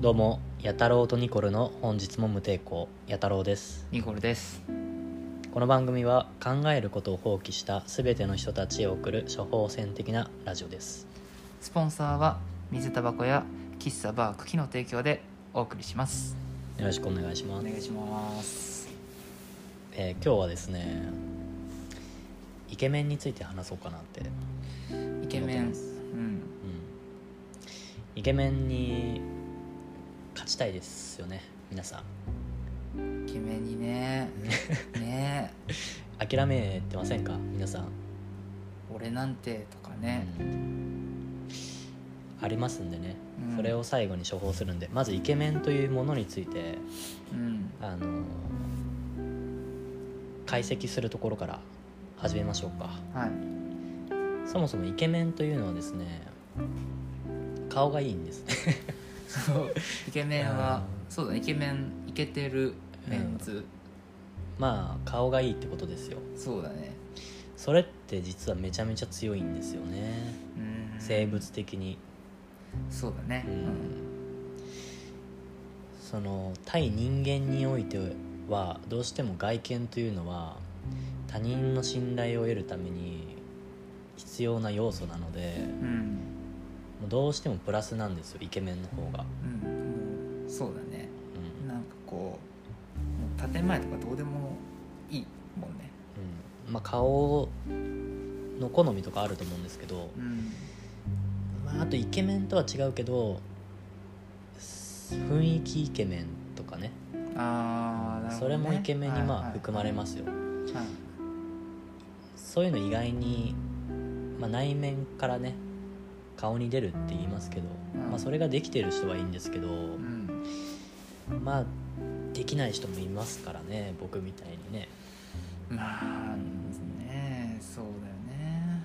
どうも、やたろうとニコルの本日も無抵抗、やたろうです。ニコルですこの番組は考えることを放棄したすべての人たちへ送る処方箋的なラジオです。スポンサーは水タバコや喫茶バー茎の提供でお送りしますよろしくお願いします。お願いしますえー今日はですね、イケメンについて話そうかなって。イケメンうんうん。イケメンに勝ちたいですよね、皆さん。イケメンにねね。諦めてませんか皆さん。俺なんてとかね。うん。ありますんでね、うん。それを最後に処方するんで。まずイケメンというものについてうん。あの解析するところから始めましょうか。はい。そもそもイケメンというのはですね顔がいいんですねそう。イケメンはうん。そうだね。イケメンイケてるメンズ、まあ顔がいいってことですよ。そうだね。それって実はめちゃめちゃ強いんですよね。うん。生物的に。そうだね。うん。その対人間においてはどうしても外見というのは他人の信頼を得るために必要な要素なのでうんもうどうしてもプラスなんですよイケメンの方が、うん、うん、そうだね。うん。なんかこうもう建前とかどうでもいいもんね。うん。まあ、顔の好みとかあると思うんですけど、うん。まあ、あとイケメンとは違うけど雰囲気イケメンとかね。ああ、なるほどね。それもイケメンにまあはいはい含まれますよ、はい。そういうの意外に、まあ、内面からね顔に出るって言いますけど、うん。まあ、それができてる人はいいんですけど、うん。まあできない人もいますからね僕みたいにね、まあねそうだよね。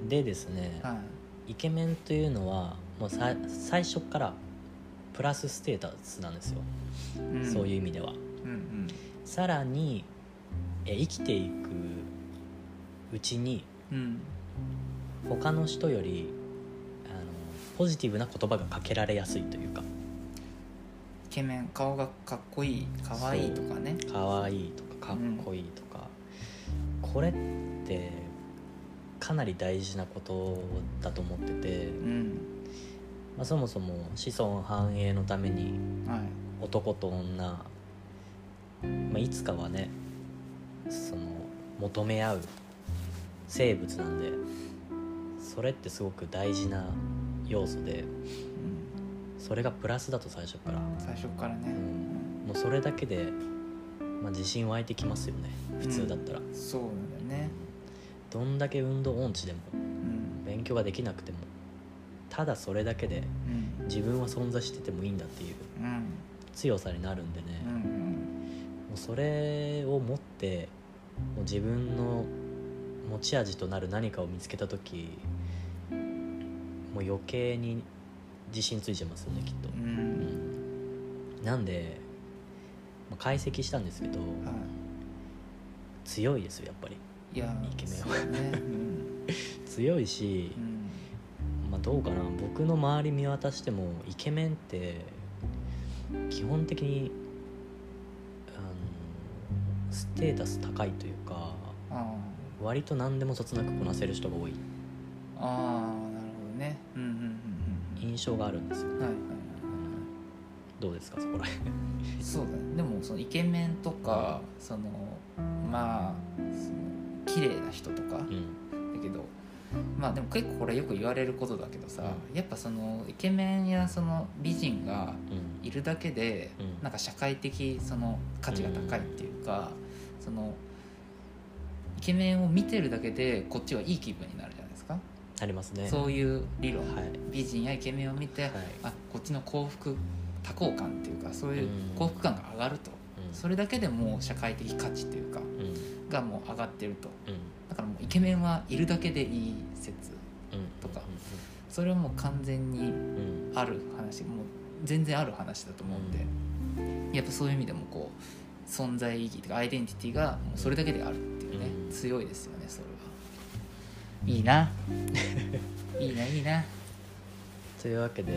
うん。でですね、はイケメンというのはもうさ最初からプラスステータスなんですよ、い、ん、そういう意味では。うんうん。さらにえ生きていくうちにうん他の人よりあのポジティブな言葉がかけられやすいというか。イケメン顔がかっこいいかわいいとかね。可愛いとかかっこいいとか、これってかなり大事なことだと思ってて、うん。まあ、そもそも子孫繁栄のためにはい。男と女、まあ、いつかはねその求め合う生物なんでそれってすごく大事な要素でうんそれがプラスだと最初から、最初からね、うん。もうそれだけで、まあ、自信湧いてきますよね。普通だったら、そうなんだよね。どんだけ運動音痴でもうん。勉強ができなくてもただそれだけでうん。自分は存在しててもいいんだっていううん。強さになるんでね、うん。もうそれを持ってもう自分の持ち味となる何かを見つけた時もう余計に自信ついちゃいますよねきっと。う、ん、なんで、まあ解析したんですけどは強いですよやっぱり。いいやイケメンは。ね。うん。強いしう、ん。まあ、どうかな。僕の周り見渡してもイケメンって基本的にあのステータス高いというかあ割と何でもそつなくこなせる人が多い。あああなるほどねうんうんうん。印象があるんですよ。うんはいはいはい。どうですかそこら辺？そうだね。でもそのイケメンとかそのまあその綺麗な人とか。だうん。けどまあでも結構これよく言われることだけどさ、うやっぱそのイケメンやその美人がうん。いるだけで、うん。なんか社会的その価値が高いっていうか、そのイケメンを見てるだけでこっちはいい気分になるじゃないですか、ありますね。そういう理論、はい。美人やイケメンを見て、はい。あこっちの幸福多幸感っていうかそういううん。幸福感が上がると、うん。それだけでもう社会的価値っていうかうん。がもう上がってると。うん。だからもうイケメンはいるだけでいい説うん。とかそれはもう完全にある話もう全然ある話だと思うんで、やっぱそういう意味でもこう存在意義とかアイデンティティがもうそれだけであるっていうね、うん。強いですよねそれはいいな。いいないいな。というわけで、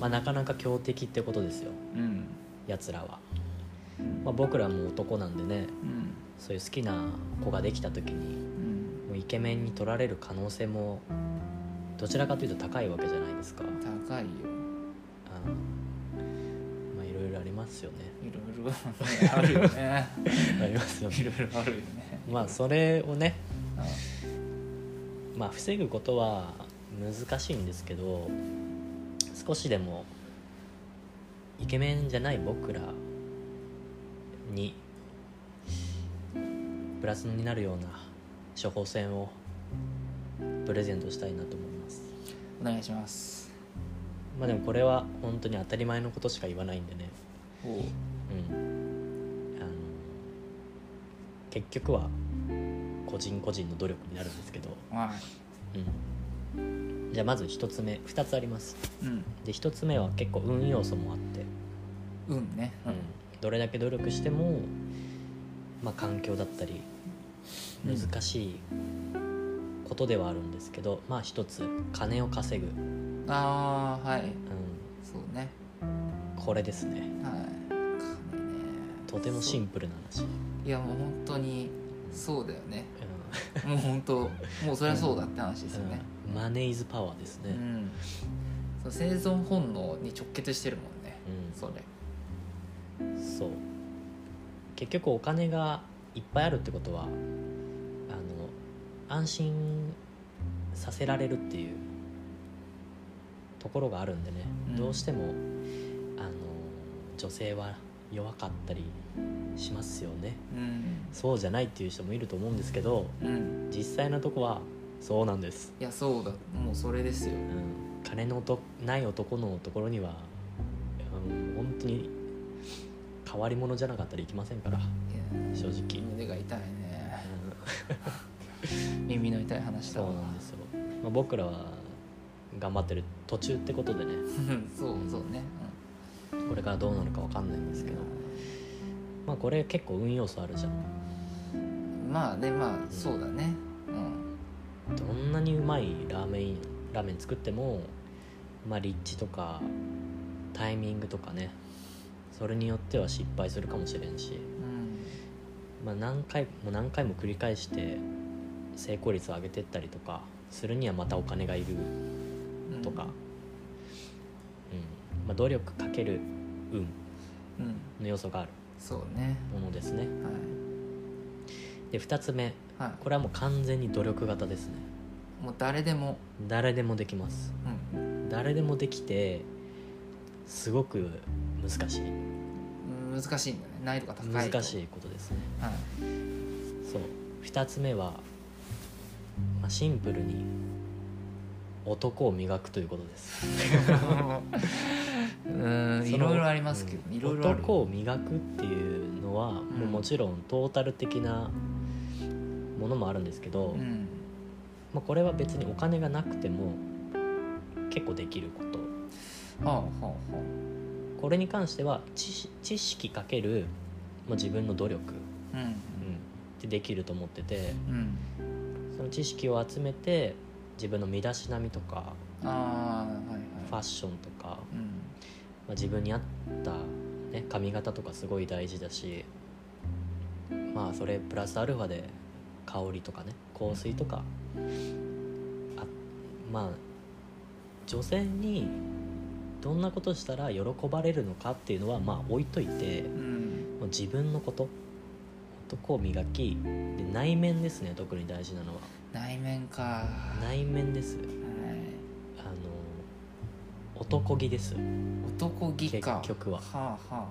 まあ、なかなか強敵ってことですよ。うん。やつらは、まあ、僕らも男なんでねうん。そういう好きな子ができた時にうん。もうイケメンに取られる可能性もどちらかというと高いわけじゃないですか。高いよ。あのまあいろいろありますよね。いろいろねあるよね。ありますよいねろいろあるよね。まあそれをねうまあ防ぐことは難しいんですけど少しでもイケメンじゃない僕らにプラスになるような処方箋をプレゼントしたいなと思います。んお願いします。まあでもこれは本当に当たり前のことしか言わないんでね。おう。うん。あの結局は個人個人の努力になるんですけど、はうん、じゃあまず1つ目2つあります。いうん。で1つ目は結構運要素もあって、運ね。うん、どれだけ努力しても、まあ、環境だったりうん。難しいことではあるんですけど、まあ一つ金を稼ぐ、うん、ああはい。そうね。これですね。はい。金ね。とてもシンプルな話、いやもう本当にそうだよね。うもう本当もうそりゃそうだって話ですよんね。うん。マネーズパワーですね、うん。そう生存本能に直結してるもんね。うん。それ。そう。結局お金がいっぱいあるってことはあの安心させられるっていうところがあるんでね、うん。どうしてもあの女性は弱かったりしますよね。うん。そうじゃないっていう人もいると思うんですけどうん。実際のとこはそうなんです、いやそうだ。もうそれですよ。うん、金のとない男のところには、うん、本当に変わり者じゃなかったらいきませんから、正直。胸が痛いね。うん。耳の痛い話だそうわなんですよ、まあ、僕らは頑張ってる途中ってことでね。う んそうそうねこれからどうなるかわかんないんですけどまあこれ結構運要素あるじゃん。うんまあねまあそうだね。うんどんなにうまいラーメンラーメン作ってもまあ立地とかタイミングとかねそれによっては失敗するかもしれんし、うん。まあ、何回も何回も繰り返して成功率を上げてったりとかするにはまたお金がいるうんとか、うんまあ、努力かける運うん。の要素があるそうね。ものですね。はい。で2つ目。はい。これはもう完全に努力型ですね。もう誰でも、誰でもできます。うん、誰でもできてすごく難しい。うん。難しいんだね。難易度が高いと。難しいことですね。はい。そう。2つ目は、まあ、シンプルに男を磨くということです うんいろいろありますけど、うんいろいろ男を磨くっていうのは、もうもちろんトータル的なものもあるんですけど、うん。まあ、これは別にお金がなくても結構できること。はあはあはこれに関しては知知識かける、まあ、自分の努力、あうん。うん、でできると思っててうん。その知識を集めて自分の身だしなみとかああはいはい。ファッションとか、うんまあ、自分に合った、ね、髪型とかすごい大事だしまあそれプラスアルファで香りとかね香水とかあまあ女性にどんなことしたら喜ばれるのかっていうのはまあ置いといてうん。もう自分のこと男を磨きで内面ですね特に大事なのは。内面か。は内面です。い。あの男気です。はい男気か。結局は。はあはあ。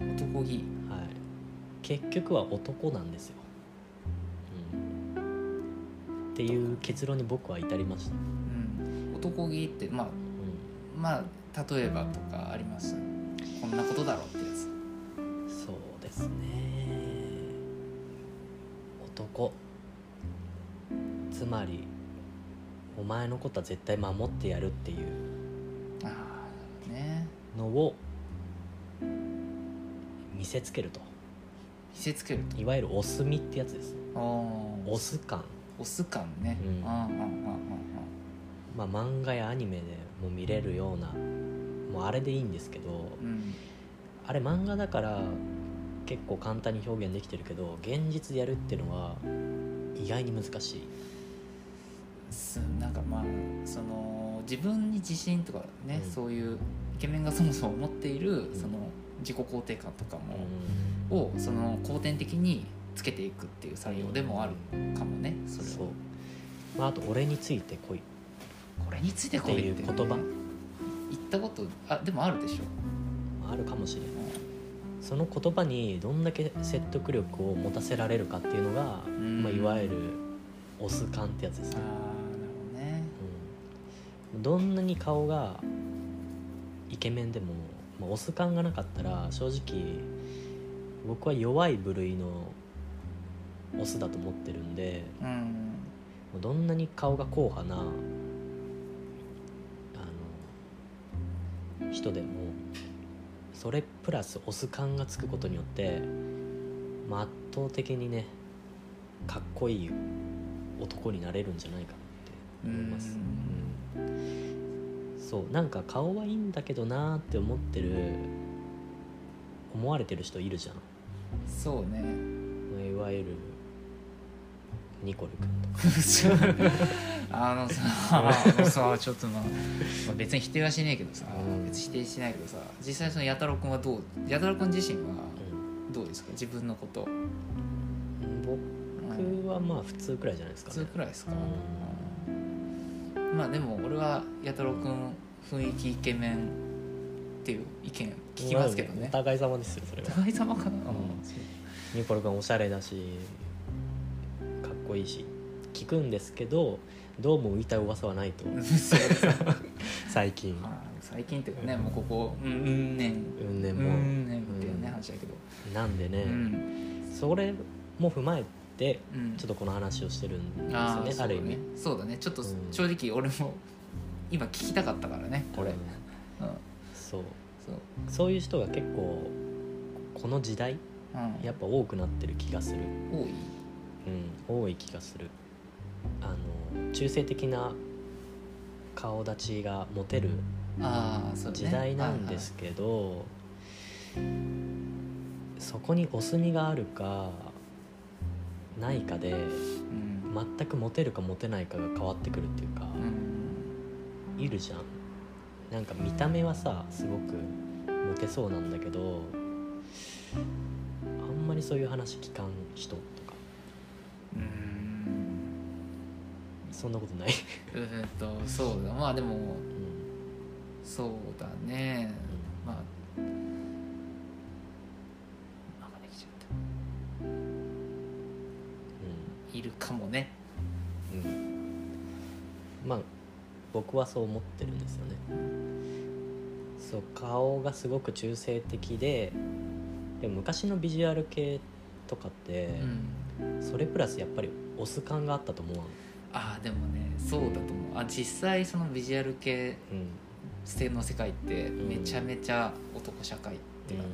男気。結局は男なんですよ、うん、っていう結論に僕は至りました、うん。男気ってまあうまあ例えばとかあります。こんなことだろうってやつ。ん、そうですね。男。つまりお前のことは絶対守ってやるっていうのを見せつけると。見せつけると。いわゆるオスみってやつです。ああオス感。オス感ね。うん。ああああああままあ、漫画やアニメでも見れるようなもうあれでいいんですけどうん。あれ漫画だから結構簡単に表現できてるけど現実でやるっていうのは意外に難しい。すなんかまあその自分に自信とかね、うん。そういうイケメンがそもそも持っているん。その自己肯定感とかうも、をその後天的につけていくっていう作業でもあるかもねそれは。そう、まあ、あと「俺について来い」これについてこって。いうい言葉。言ったことあでもあるでしょ、あるかもしれない。その言葉にどんだけ説得力を持たせられるかっていうのが、うん。まあ、いわゆるオス感ってやつですああね、なるほどね。うん、どんなに顔がイケメンでも、まあ、オス感がなかったら正直僕は弱い部類のオスだと思ってるんでうん。もうどんなに顔が硬派なあの人でもそれプラスオス感がつくことによって、まあ、圧倒的にねかっこいい男になれるんじゃないかって思います、うんそうなんか顔はいいんだけどなーって思ってる思われてる人いるじゃん。そうね。まあいわゆるニコル君とか。あのさあのさちょっとな、まあ、別に否定はしねえけどさ、うん。別に否定しないけどさ実際その弥太郎君はどう弥太郎君自身はうん。どうですか？自分のこと、僕はまあ普通くらいじゃないですか普ね通くらいですか、ううんまあでも俺は弥太郎君雰囲気イケメンっていう意見聞きますけどね。お互い様ですよそれおは互い様かな、ん。ニコル君おしゃれだしかっこいいし。聞くんですけどどうも浮いた噂はないと。最近。まあ最近っていうかねもうここうんうんねん。うんうんねもねんっていうねうん。話だけど。なんでね、うん。それも踏まえてうん。ちょっとこの話をしてるんですよあーねある意味。そうだね。ちょっとうん。正直俺も今聞きたかったからねこれ、ううん。んそう。そう。そういう人が結構この時代うん。やっぱ多くなってる気がする。多い？うん、多い気がする。あの中性的な顔立ちがモテる時代なんですけど、そこにお墨があるかないかで全くモテるかモテないかが変わってくるっていうか、うん。いるじゃん。なんか見た目はさすごくモテそうなんだけどあんまりそういう話聞かん人とか。うん。そんなことない、えーっとそうだ。まあでもうん。そうだね僕はそう思ってるんですよね。そう顔がすごく中性的ででも昔のビジュアル系とかってう、ん。それプラスやっぱりオス感があったと思う。ああでもねそうだと思う。あ実際そのビジュアル系うん。性の世界ってん。めちゃめちゃ男社会っていうかね、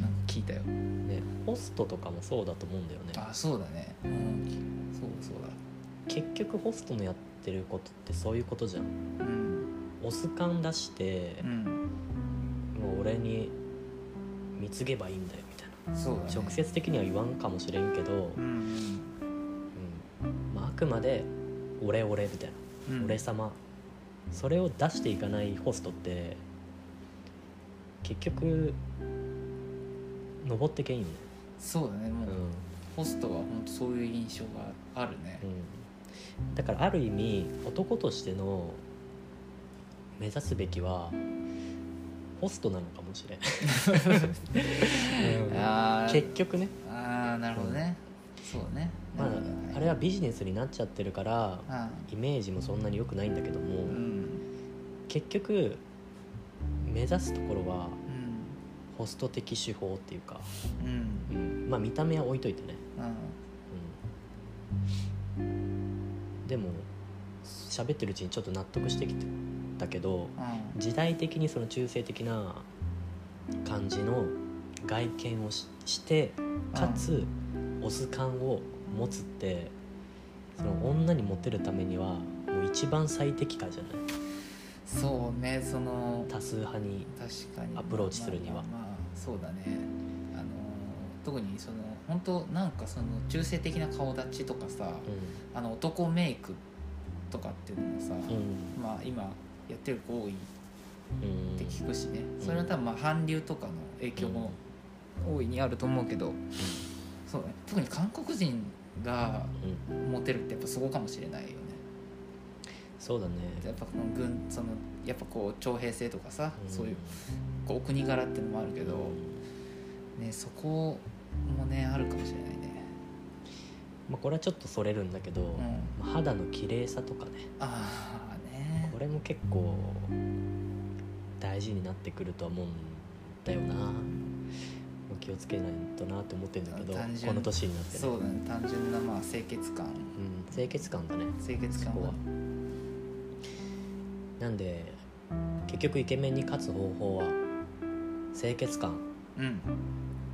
なんか聞いたよ。うんねホストとかもそうだと思うんだよね。あそうだね。うん。そうだそうだ結局ホストのやってることってそういうことじゃん。うん。オス感出してう、んもう俺に貢げばいいんだよみたいな。ね。直接的には言わんかもしれんけど、うん。うん。まあ、あくまで「俺俺」みたいな。うん「俺様」それを出していかないホストって結局登ってけんよね、そうだねもう、うん。ホストは本当そういう印象があるね。うん、だからある意味男としての目指すべきはホストなのかもしれん、うん。結局ね、あーなるほどね、そうだね。まあ、あれはビジネスになっちゃってるからあイメージもそんなに良くないんだけども、ーうん。結局目指すところはうん。ホスト的手法っていうか、うん。うん。まあ見た目は置いといてね、うんでも喋ってるうちにちょっと納得してきたけどうん。時代的にその中性的な感じの外見をししてかつオス感を持つってその女にモテるためにはもう一番最適解じゃない？そうねその多数派に。アプローチするには。まあまあまあそうだね特にその本当なんかその中性的な顔立ちとかさあの男メイクとかっていうのもさ、うん。うんまあ今やってる子多いっうんて聞くしね、うん。それは多分まあ韓流とかの影響も大いにあると思うけど、そうね。特に韓国人がうん。モテるってやっぱそこかもしれないよね。そうだね。やっぱこの軍そのやっぱこう徴兵制とかさ、うん。そういうこうお国柄っていうのもあるけど、ね、そこもねあるかもしれないね。まあ、これはちょっとそれるんだけど、うん。まあ肌の綺麗さとかね。ああね。これも結構大事になってくるとは思うんだよな。気をつけないとなって思ってるんだけどこの年になってね。そうだね単純なまあ清潔感。うん、清潔感だね清潔感は。なんで結局イケメンに勝つ方法は清潔感うん。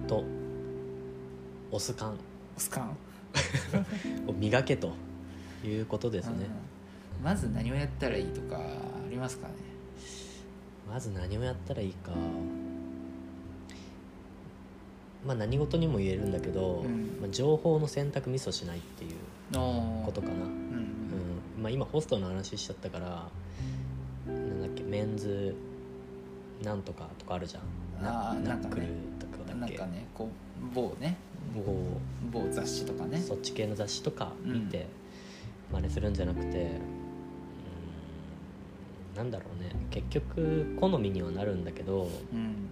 とオス感オス感を磨けということですね、うん。まず何をやったらいいとかありますかね？まず何をやったらいいか。まあ何事にも言えるんだけど、うん。まあ、情報の選択ミスをしないっていうおことかな、うんうん。まあ、今ホストの話しちゃったからなんだっけメンズなんとかとかあるじゃん。ナックルとかだっけ。なんかねこう某ねこ某雑誌とかね。うそっち系の雑誌とか見て真似するんじゃなくて、うん、なんだろうね。結局好みにはなるんだけどうん。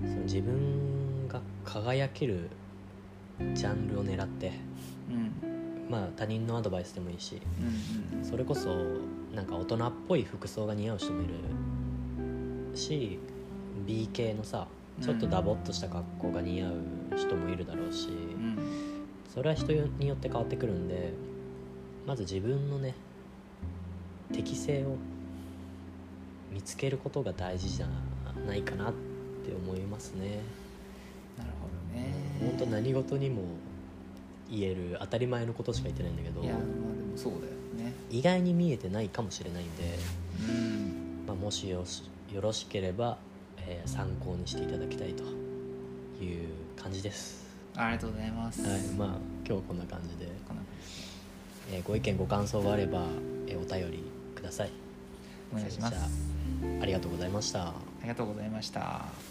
その自分が輝けるジャンルを狙ってうん。まあ他人のアドバイスでもいいしうん。それこそなんか大人っぽい服装が似合う人もいるし B 系のさちょっとダボっとした格好が似合う人もいるだろうし、うん。それは人によって変わってくるんでまず自分のね適性を見つけることが大事じゃないかなって思いますね。なるほどね。本当何事にも言える当たり前のことしか言ってないんだけどいやまあでもそうだよね。意外に見えてないかもしれないんで、うん。まあ、もしよしよろしければ、えー参考にしていただきたいという感じです。ありがとうございますはい、まあ今日はこんな感じで、えーご意見ご感想があれば、えーお便りください。お願いしますありがとうございました。ありがとうございました